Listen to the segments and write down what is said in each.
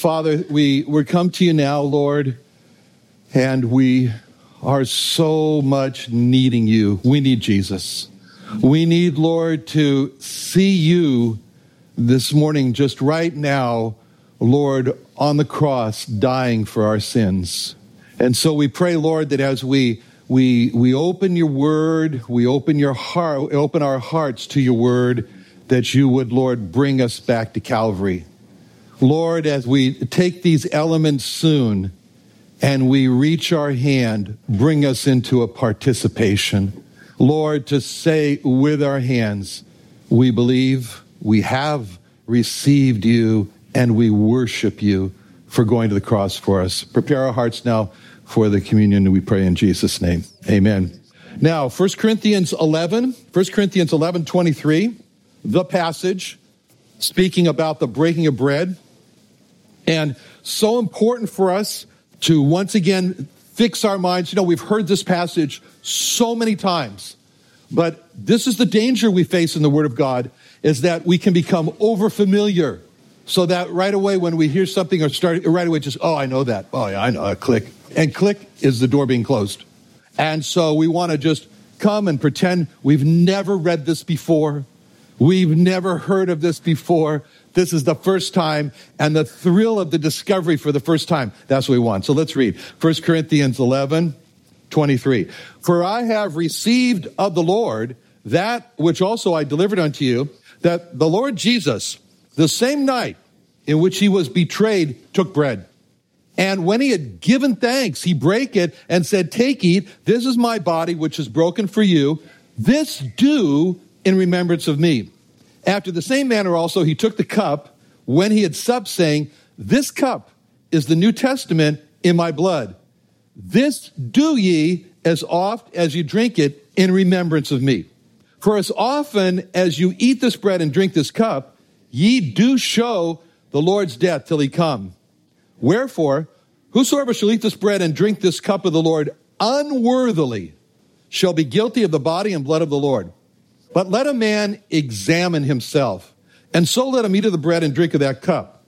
Father, we, we come to you now, Lord, and we are so much needing you. We need Jesus. We need, Lord, to see you this morning, just right now, Lord, on the cross, dying for our sins. And so we pray, Lord, that as we we we open your word, we open your heart, open our hearts to your word, that you would, Lord, bring us back to Calvary. Lord, as we take these elements soon and we reach our hand, bring us into a participation. Lord, to say with our hands, we believe we have received you and we worship you for going to the cross for us. Prepare our hearts now for the communion we pray in Jesus' name. Amen. Now, 1 Corinthians 11, 1 Corinthians 11, 23, the passage speaking about the breaking of bread. And so important for us to once again fix our minds. You know, we've heard this passage so many times, but this is the danger we face in the Word of God is that we can become overfamiliar. So that right away when we hear something or start right away just, oh, I know that. Oh, yeah, I know. Uh, click. And click is the door being closed. And so we want to just come and pretend we've never read this before. We've never heard of this before. This is the first time and the thrill of the discovery for the first time. That's what we want. So let's read 1 Corinthians 11, 23. For I have received of the Lord that which also I delivered unto you, that the Lord Jesus, the same night in which he was betrayed, took bread. And when he had given thanks, he brake it and said, Take, eat, this is my body, which is broken for you. This do in remembrance of me. After the same manner also, he took the cup when he had supped, saying, This cup is the New Testament in my blood. This do ye as oft as you drink it in remembrance of me. For as often as you eat this bread and drink this cup, ye do show the Lord's death till he come. Wherefore, whosoever shall eat this bread and drink this cup of the Lord unworthily shall be guilty of the body and blood of the Lord. But let a man examine himself, and so let him eat of the bread and drink of that cup.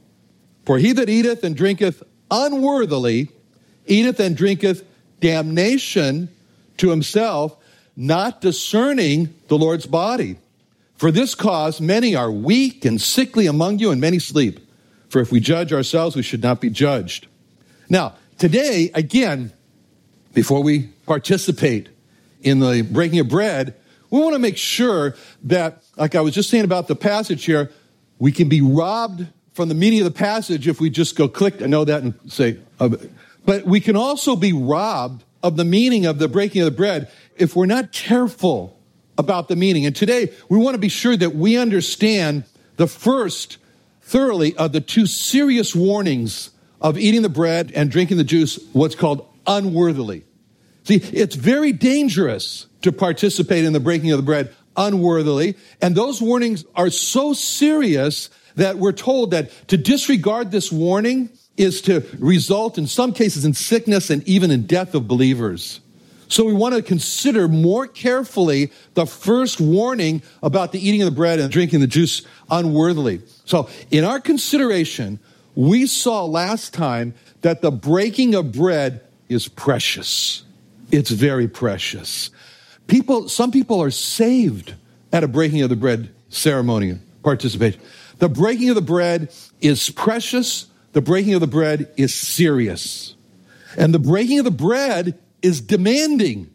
For he that eateth and drinketh unworthily eateth and drinketh damnation to himself, not discerning the Lord's body. For this cause many are weak and sickly among you, and many sleep. For if we judge ourselves, we should not be judged. Now, today, again, before we participate in the breaking of bread, we want to make sure that, like I was just saying about the passage here, we can be robbed from the meaning of the passage if we just go click, I know that, and say, uh, but we can also be robbed of the meaning of the breaking of the bread if we're not careful about the meaning. And today, we want to be sure that we understand the first thoroughly of the two serious warnings of eating the bread and drinking the juice, what's called unworthily. See, it's very dangerous to participate in the breaking of the bread unworthily. And those warnings are so serious that we're told that to disregard this warning is to result in some cases in sickness and even in death of believers. So we want to consider more carefully the first warning about the eating of the bread and drinking the juice unworthily. So in our consideration, we saw last time that the breaking of bread is precious. It's very precious. People, some people are saved at a breaking of the bread ceremony participation. The breaking of the bread is precious. the breaking of the bread is serious. And the breaking of the bread is demanding.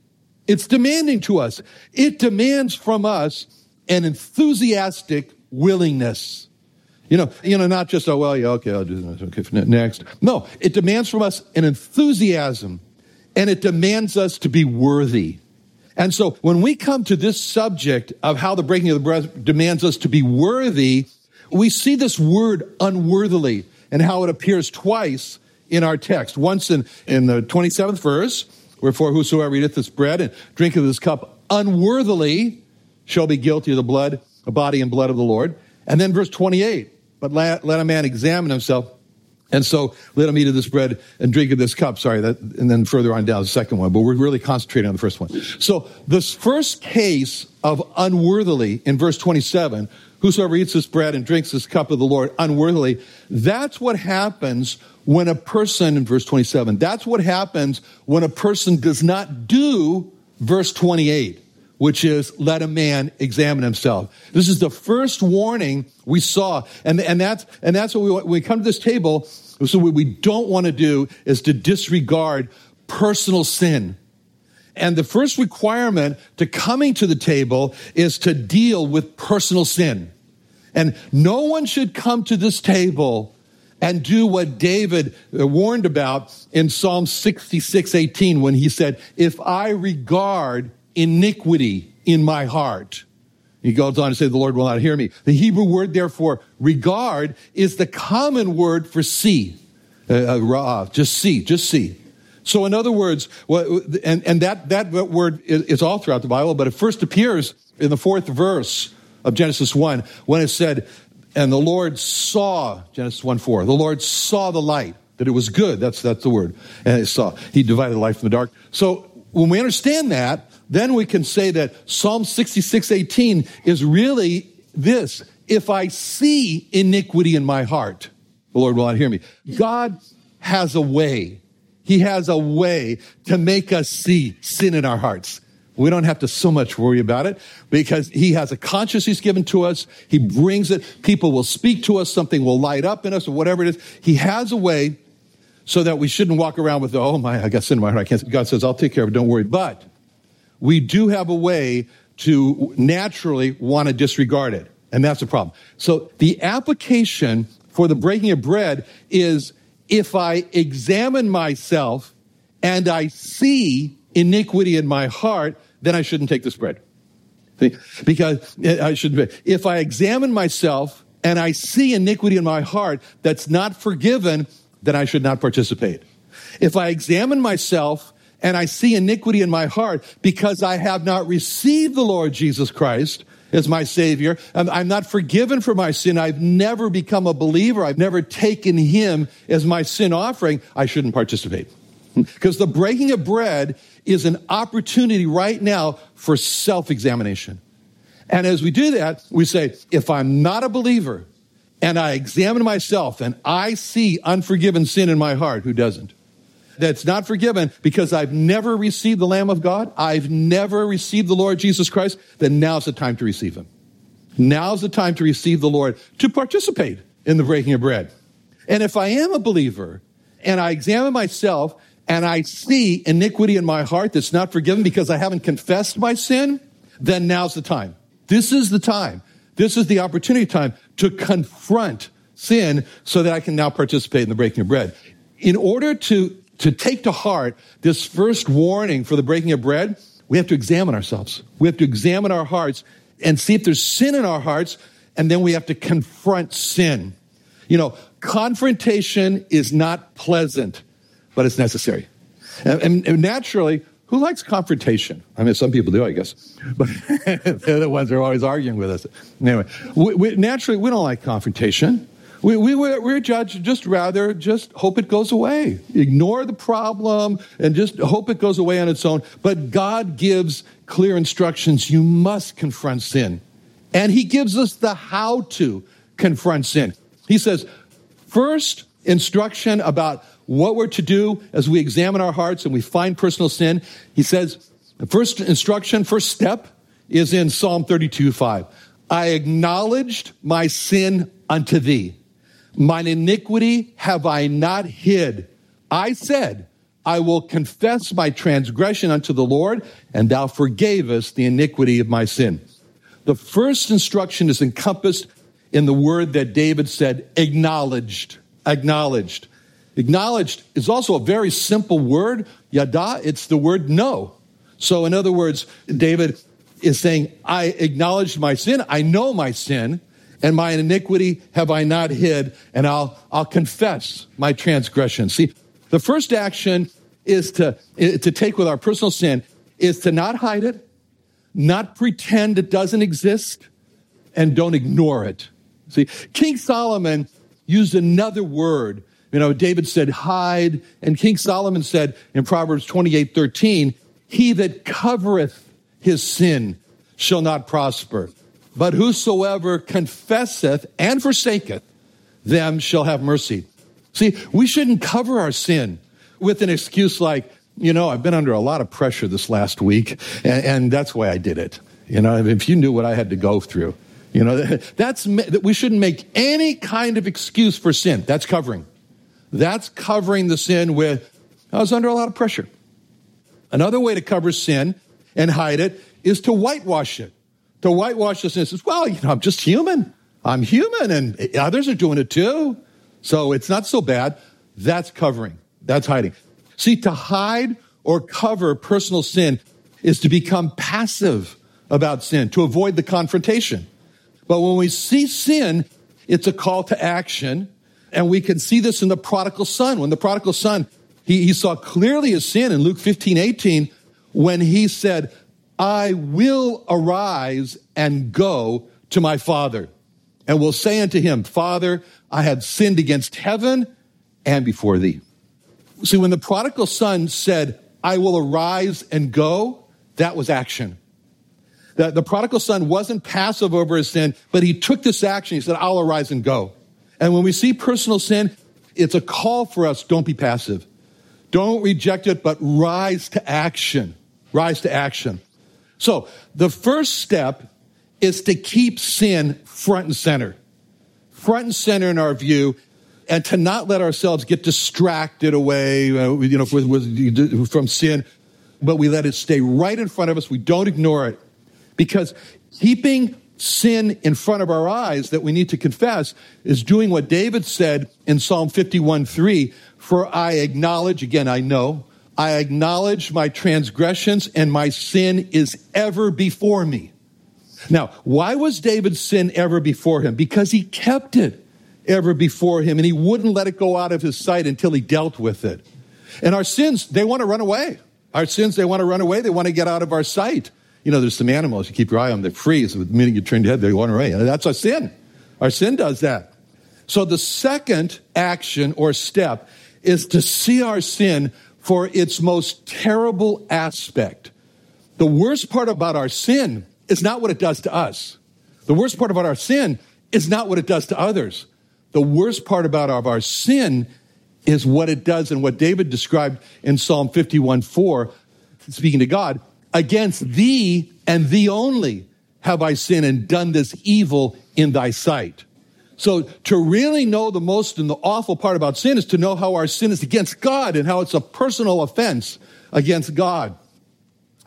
It's demanding to us. It demands from us an enthusiastic willingness. You know, you know, not just, oh, well, yeah, okay, I'll do this. Okay, next. No, it demands from us an enthusiasm and it demands us to be worthy. And so when we come to this subject of how the breaking of the bread demands us to be worthy, we see this word unworthily and how it appears twice in our text. Once in, in the 27th verse, wherefore whosoever eateth this bread and drinketh this cup unworthily shall be guilty of the blood, the body and blood of the Lord. And then verse 28, but let, let a man examine himself and so let him eat of this bread and drink of this cup. Sorry, that, and then further on down the second one, but we're really concentrating on the first one. So this first case of unworthily in verse 27, whosoever eats this bread and drinks this cup of the Lord unworthily, that's what happens when a person, in verse 27, that's what happens when a person does not do verse 28 which is let a man examine himself. This is the first warning we saw. And, and that's, and that's what we, when we come to this table. So what we don't want to do is to disregard personal sin. And the first requirement to coming to the table is to deal with personal sin. And no one should come to this table and do what David uh, warned about in Psalm 66, 18, when he said, if I regard iniquity in my heart. He goes on to say, the Lord will not hear me. The Hebrew word, therefore, regard, is the common word for see. Uh, uh, just see, just see. So in other words, and, and that, that word is all throughout the Bible, but it first appears in the fourth verse of Genesis 1 when it said, and the Lord saw, Genesis 1 4, the Lord saw the light, that it was good. That's, that's the word. And it saw. He divided the light from the dark. So when we understand that, then we can say that Psalm 66, 18 is really this. If I see iniquity in my heart, the Lord will not hear me. God has a way. He has a way to make us see sin in our hearts. We don't have to so much worry about it because he has a conscience he's given to us. He brings it. People will speak to us. Something will light up in us or whatever it is. He has a way so that we shouldn't walk around with, oh my, I got sin in my heart. I can't. God says, I'll take care of it. Don't worry. But we do have a way to naturally want to disregard it. And that's the problem. So the application for the breaking of bread is if I examine myself and I see iniquity in my heart, then I shouldn't take this bread. Because eh, I shouldn't. If I examine myself and I see iniquity in my heart that's not forgiven, then I should not participate. If I examine myself and I see iniquity in my heart because I have not received the Lord Jesus Christ as my Savior. I'm not forgiven for my sin. I've never become a believer. I've never taken Him as my sin offering. I shouldn't participate. Because the breaking of bread is an opportunity right now for self examination. And as we do that, we say, if I'm not a believer and I examine myself and I see unforgiven sin in my heart, who doesn't? That's not forgiven because I've never received the Lamb of God, I've never received the Lord Jesus Christ, then now's the time to receive him. Now's the time to receive the Lord, to participate in the breaking of bread. And if I am a believer and I examine myself and I see iniquity in my heart that's not forgiven because I haven't confessed my sin, then now's the time. This is the time. This is the opportunity time to confront sin so that I can now participate in the breaking of bread. In order to to take to heart this first warning for the breaking of bread, we have to examine ourselves. We have to examine our hearts and see if there's sin in our hearts, and then we have to confront sin. You know, confrontation is not pleasant, but it's necessary. And, and, and naturally, who likes confrontation? I mean, some people do, I guess, but they're the ones who are always arguing with us. Anyway, we, we, naturally, we don't like confrontation. We, we, we're judged just rather just hope it goes away. Ignore the problem and just hope it goes away on its own. But God gives clear instructions. You must confront sin. And He gives us the how to confront sin. He says, first instruction about what we're to do as we examine our hearts and we find personal sin. He says, the first instruction, first step is in Psalm 32 5. I acknowledged my sin unto thee Mine iniquity have I not hid. I said, I will confess my transgression unto the Lord, and thou forgavest the iniquity of my sin. The first instruction is encompassed in the word that David said, acknowledged. Acknowledged. Acknowledged is also a very simple word. Yada, it's the word know. So, in other words, David is saying, I acknowledge my sin. I know my sin and my iniquity have I not hid, and I'll, I'll confess my transgression. See, the first action is to, eh, to take with our personal sin is to not hide it, not pretend it doesn't exist, and don't ignore it. See, King Solomon used another word. You know, David said hide, and King Solomon said in Proverbs 28 13, he that covereth his sin shall not prosper, but whosoever confesseth and forsaketh them shall have mercy. See, we shouldn't cover our sin with an excuse like, you know, I've been under a lot of pressure this last week, and, and that's why I did it. You know, if you knew what I had to go through, you know, that's, that we shouldn't make any kind of excuse for sin. That's covering. That's covering the sin with, I was under a lot of pressure. Another way to cover sin and hide it is to whitewash it. To whitewash this and says, well, you know, I'm just human. I'm human and others are doing it too. So it's not so bad. That's covering. That's hiding. See, to hide or cover personal sin is to become passive about sin, to avoid the confrontation. But when we see sin, it's a call to action. And we can see this in the prodigal son. When the prodigal son, he, he saw clearly his sin in Luke 15, 18, when he said, I will arise and go to my father and will say unto him, Father, I have sinned against heaven and before thee. See, when the prodigal son said, I will arise and go, that was action. The, the prodigal son wasn't passive over his sin, but he took this action. He said, I'll arise and go. And when we see personal sin, it's a call for us don't be passive. Don't reject it, but rise to action. Rise to action. So the first step is to keep sin front and center. Front and center in our view, and to not let ourselves get distracted away, uh, you know, from sin, but we let it stay right in front of us. We don't ignore it. Because keeping sin in front of our eyes that we need to confess is doing what David said in Psalm 51 3 For I acknowledge, again, I know, I acknowledge my transgressions and my sin is ever before me. Now, why was David's sin ever before him? Because he kept it ever before him and he wouldn't let it go out of his sight until he dealt with it. And our sins, they want to run away. Our sins, they want to run away. They want to get out of our sight. You know, there's some animals, you keep your eye on them, they freeze. The minute you turn your head, they run away. That's our sin. Our sin does that. So the second action or step is to see our sin for its most terrible aspect. The worst part about our sin is not what it does to us. The worst part about our sin is not what it does to others. The worst part about our sin is what it does and what David described in Psalm 51 4, speaking to God, against thee and thee only have I sinned and done this evil in thy sight. So to really know the most and the awful part about sin is to know how our sin is against God and how it's a personal offense against God.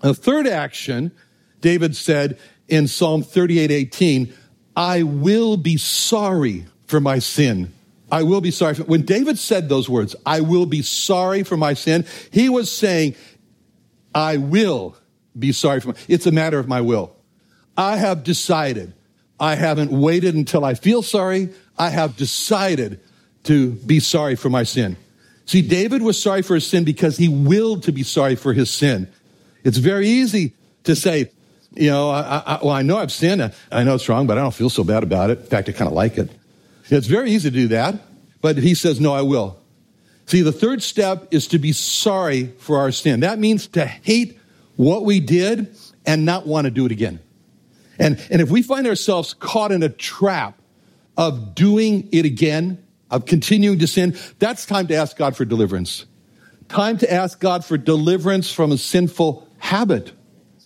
The third action, David said in Psalm 38, 18, I will be sorry for my sin. I will be sorry. When David said those words, I will be sorry for my sin, he was saying, I will be sorry for my, it's a matter of my will. I have decided I haven't waited until I feel sorry. I have decided to be sorry for my sin. See, David was sorry for his sin because he willed to be sorry for his sin. It's very easy to say, you know, I, I, well, I know I've sinned. I know it's wrong, but I don't feel so bad about it. In fact, I kind of like it. It's very easy to do that. But he says, no, I will. See, the third step is to be sorry for our sin. That means to hate what we did and not want to do it again. And, and if we find ourselves caught in a trap of doing it again, of continuing to sin, that's time to ask God for deliverance. Time to ask God for deliverance from a sinful habit.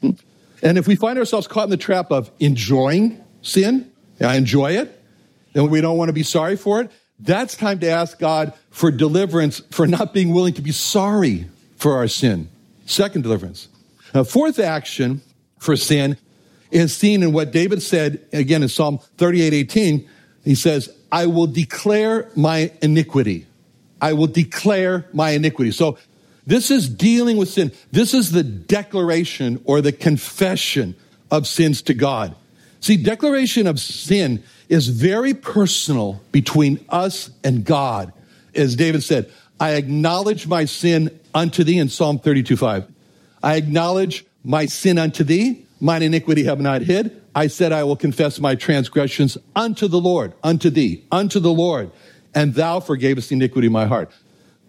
And if we find ourselves caught in the trap of enjoying sin, I enjoy it, and we don't want to be sorry for it, That's time to ask God for deliverance for not being willing to be sorry for our sin. Second deliverance. A fourth action for sin is seen in what David said again in Psalm 38 18. He says, I will declare my iniquity. I will declare my iniquity. So this is dealing with sin. This is the declaration or the confession of sins to God. See, declaration of sin is very personal between us and God. As David said, I acknowledge my sin unto thee in Psalm 32 5. I acknowledge my sin unto thee, mine iniquity have not hid. I said, I will confess my transgressions unto the Lord, unto thee, unto the Lord, and thou forgavest iniquity in my heart.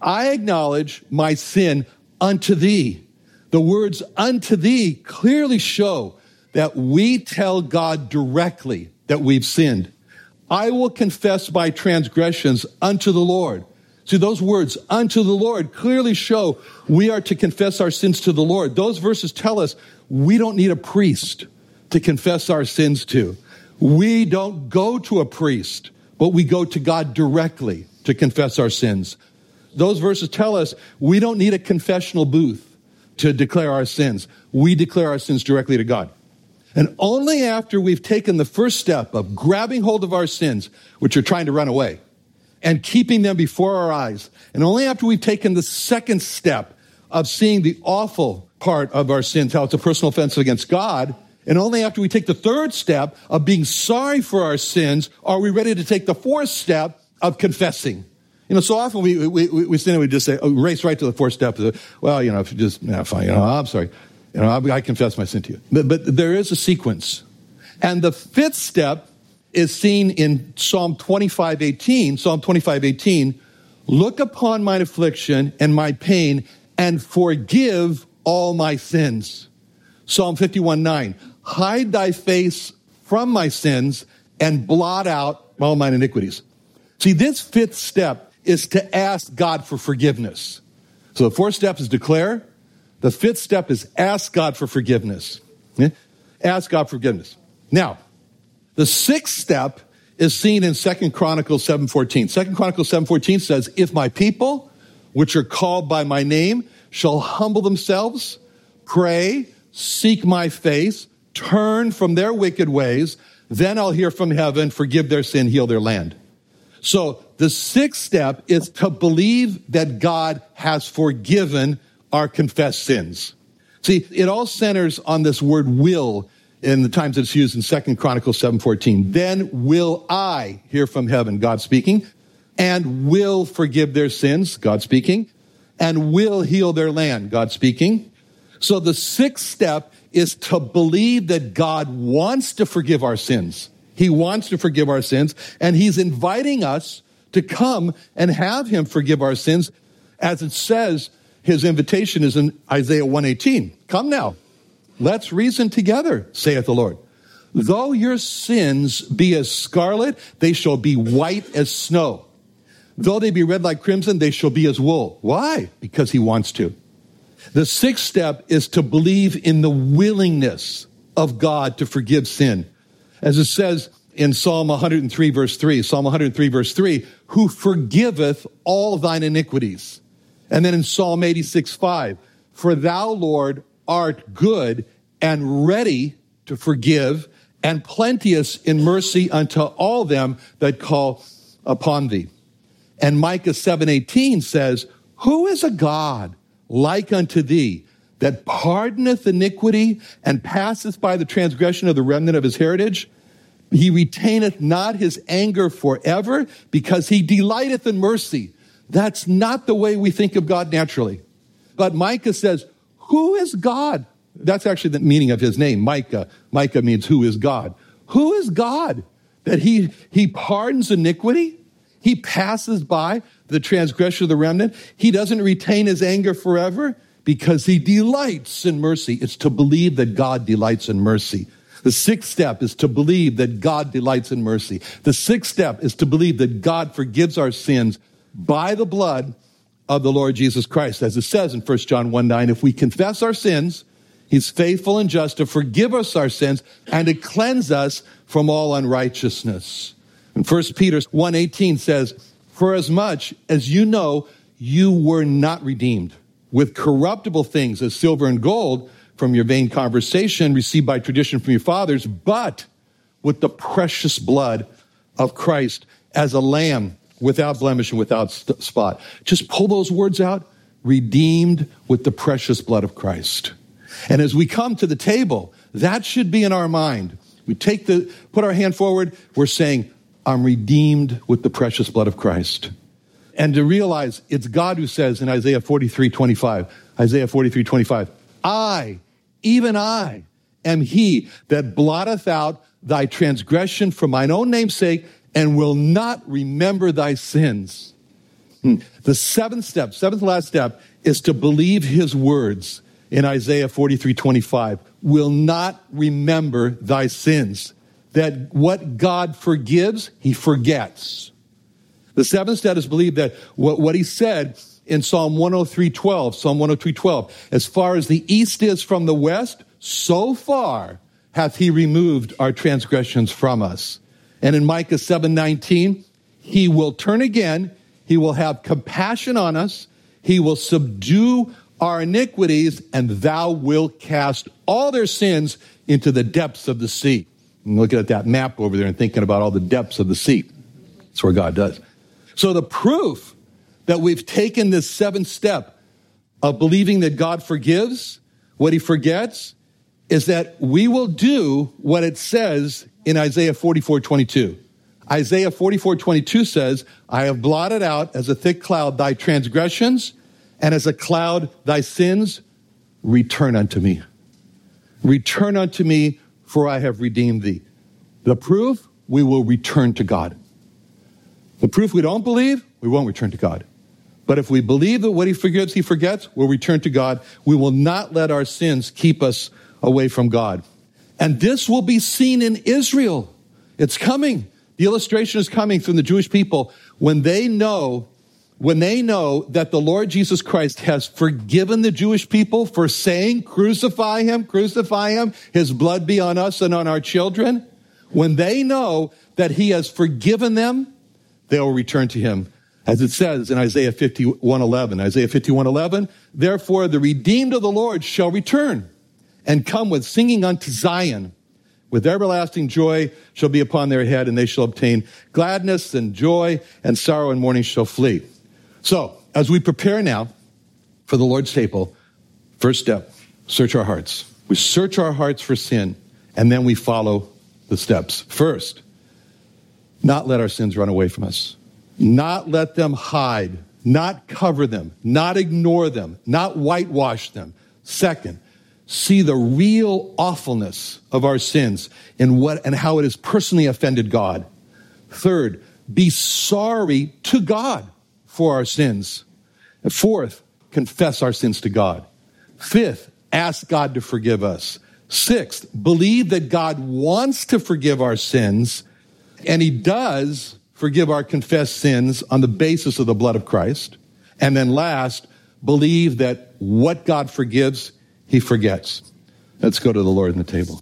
I acknowledge my sin unto thee. The words unto thee clearly show that we tell God directly that we've sinned. I will confess my transgressions unto the Lord. See, those words, unto the Lord, clearly show we are to confess our sins to the Lord. Those verses tell us we don't need a priest to confess our sins to. We don't go to a priest, but we go to God directly to confess our sins. Those verses tell us we don't need a confessional booth to declare our sins. We declare our sins directly to God. And only after we've taken the first step of grabbing hold of our sins, which are trying to run away, and keeping them before our eyes, and only after we've taken the second step of seeing the awful part of our sins, how it's a personal offense against God, and only after we take the third step of being sorry for our sins are we ready to take the fourth step of confessing. You know, so often we, we, we, we sin and we just say, oh, race right to the fourth step. Well, you know, if you just, yeah, fine, you know, I'm sorry. You know, I, I confess my sin to you. But, but there is a sequence. And the fifth step is seen in Psalm 25, 18. Psalm 25, 18. Look upon mine affliction and my pain and forgive all my sins. Psalm 51, 9. Hide thy face from my sins and blot out all mine iniquities. See, this fifth step is to ask God for forgiveness. So the fourth step is declare. The fifth step is ask God for forgiveness. Ask God for forgiveness. Now, the sixth step is seen in Second Chronicles 7.14. Second Chronicles 7.14 says, If my people, which are called by my name, shall humble themselves, pray, seek my face, turn from their wicked ways, then I'll hear from heaven, forgive their sin, heal their land. So the sixth step is to believe that God has forgiven our confessed sins. See, it all centers on this word will in the times it's used in Second Chronicles 7:14. Then will I hear from heaven, God speaking, and will forgive their sins, God speaking, and will heal their land, God speaking. So the sixth step is to believe that God wants to forgive our sins. He wants to forgive our sins, and He's inviting us to come and have Him forgive our sins. As it says, His invitation is in Isaiah 118. Come now, let's reason together, saith the Lord. Though your sins be as scarlet, they shall be white as snow. Though they be red like crimson, they shall be as wool. Why? Because He wants to. The sixth step is to believe in the willingness of God to forgive sin. As it says in Psalm 103 verse 3, Psalm 103 verse 3, who forgiveth all thine iniquities. And then in Psalm 86 5, for thou, Lord, art good and ready to forgive and plenteous in mercy unto all them that call upon thee. And Micah 7:18 says, "Who is a God like unto thee, that pardoneth iniquity and passeth by the transgression of the remnant of his heritage. He retaineth not his anger forever because he delighteth in mercy. That's not the way we think of God naturally. But Micah says, Who is God? That's actually the meaning of his name, Micah. Micah means who is God. Who is God? That he, he pardons iniquity? He passes by the transgression of the remnant. He doesn't retain his anger forever because he delights in mercy. It's to believe that God delights in mercy. The sixth step is to believe that God delights in mercy. The sixth step is to believe that God forgives our sins by the blood of the Lord Jesus Christ. As it says in 1 John 1 9, if we confess our sins, he's faithful and just to forgive us our sins and to cleanse us from all unrighteousness. And 1 Peter 1.18 says, For as much as you know, you were not redeemed with corruptible things as silver and gold from your vain conversation received by tradition from your fathers, but with the precious blood of Christ as a lamb without blemish and without spot. Just pull those words out. Redeemed with the precious blood of Christ. And as we come to the table, that should be in our mind. We take the, put our hand forward. We're saying, I'm redeemed with the precious blood of Christ. And to realize it's God who says in Isaiah 43, 25, Isaiah 43, 25, I, even I, am he that blotteth out thy transgression for mine own name's sake and will not remember thy sins. Hmm. The seventh step, seventh last step, is to believe his words in Isaiah 43 25. Will not remember thy sins. That what God forgives, he forgets. The seventh step is believe that what, what he said in Psalm 103 12, Psalm 103 12, as far as the east is from the west, so far hath he removed our transgressions from us. And in Micah 7:19, he will turn again, he will have compassion on us, he will subdue our iniquities, and thou wilt cast all their sins into the depths of the sea. And looking at that map over there and thinking about all the depths of the sea. That's where God does. So the proof that we've taken this seventh step of believing that God forgives what he forgets is that we will do what it says in Isaiah 44 22. Isaiah 44 22 says, I have blotted out as a thick cloud thy transgressions, and as a cloud thy sins. Return unto me. Return unto me, for I have redeemed thee. The proof, we will return to God. The proof we don't believe, we won't return to God. But if we believe that what he forgives, he forgets, we'll return to God. We will not let our sins keep us away from God. And this will be seen in Israel. It's coming. The illustration is coming from the Jewish people when they know when they know that the Lord Jesus Christ has forgiven the Jewish people for saying, crucify him, crucify him, his blood be on us and on our children, when they know that he has forgiven them, they will return to him. As it says in Isaiah 51:11, Isaiah 51:11, therefore the redeemed of the Lord shall return and come with singing unto Zion. With everlasting joy shall be upon their head, and they shall obtain gladness and joy, and sorrow and mourning shall flee. So, as we prepare now for the Lord's table, first step, search our hearts. We search our hearts for sin, and then we follow the steps. First, not let our sins run away from us, not let them hide, not cover them, not ignore them, not whitewash them. Second, see the real awfulness of our sins and what and how it has personally offended God. Third, be sorry to God for our sins. Fourth, confess our sins to God. Fifth, ask God to forgive us. Sixth, believe that God wants to forgive our sins, and He does forgive our confessed sins on the basis of the blood of Christ. And then last, believe that what God forgives, he forgets. Let's go to the Lord in the table.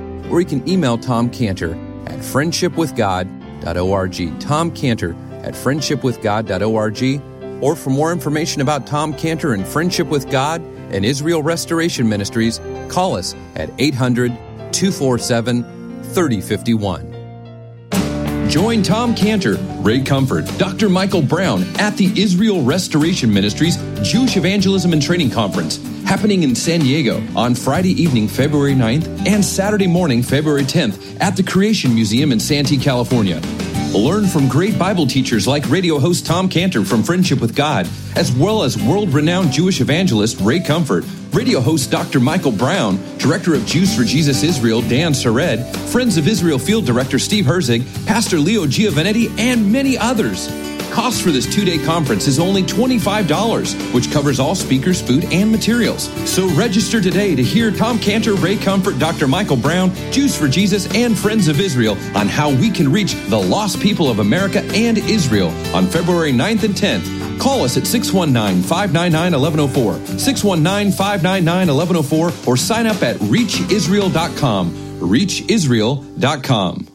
Or you can email Tom Cantor at friendshipwithgod.org. Tom Cantor at friendshipwithgod.org. Or for more information about Tom Cantor and Friendship with God and Israel Restoration Ministries, call us at 800 247 3051. Join Tom Cantor, Ray Comfort, Dr. Michael Brown at the Israel Restoration Ministries Jewish Evangelism and Training Conference happening in San Diego on Friday evening, February 9th and Saturday morning, February 10th at the Creation Museum in Santee, California. Learn from great Bible teachers like radio host Tom Cantor from Friendship with God, as well as world renowned Jewish evangelist Ray Comfort, radio host Dr. Michael Brown, director of Jews for Jesus Israel Dan Sered, Friends of Israel field director Steve Herzig, Pastor Leo Giovinetti, and many others. Cost for this two day conference is only $25, which covers all speakers, food, and materials. So register today to hear Tom Cantor, Ray Comfort, Dr. Michael Brown, Jews for Jesus, and Friends of Israel on how we can reach the lost people of America and Israel on February 9th and 10th. Call us at 619 599 1104, 619 599 1104, or sign up at reachisrael.com. Reachisrael.com.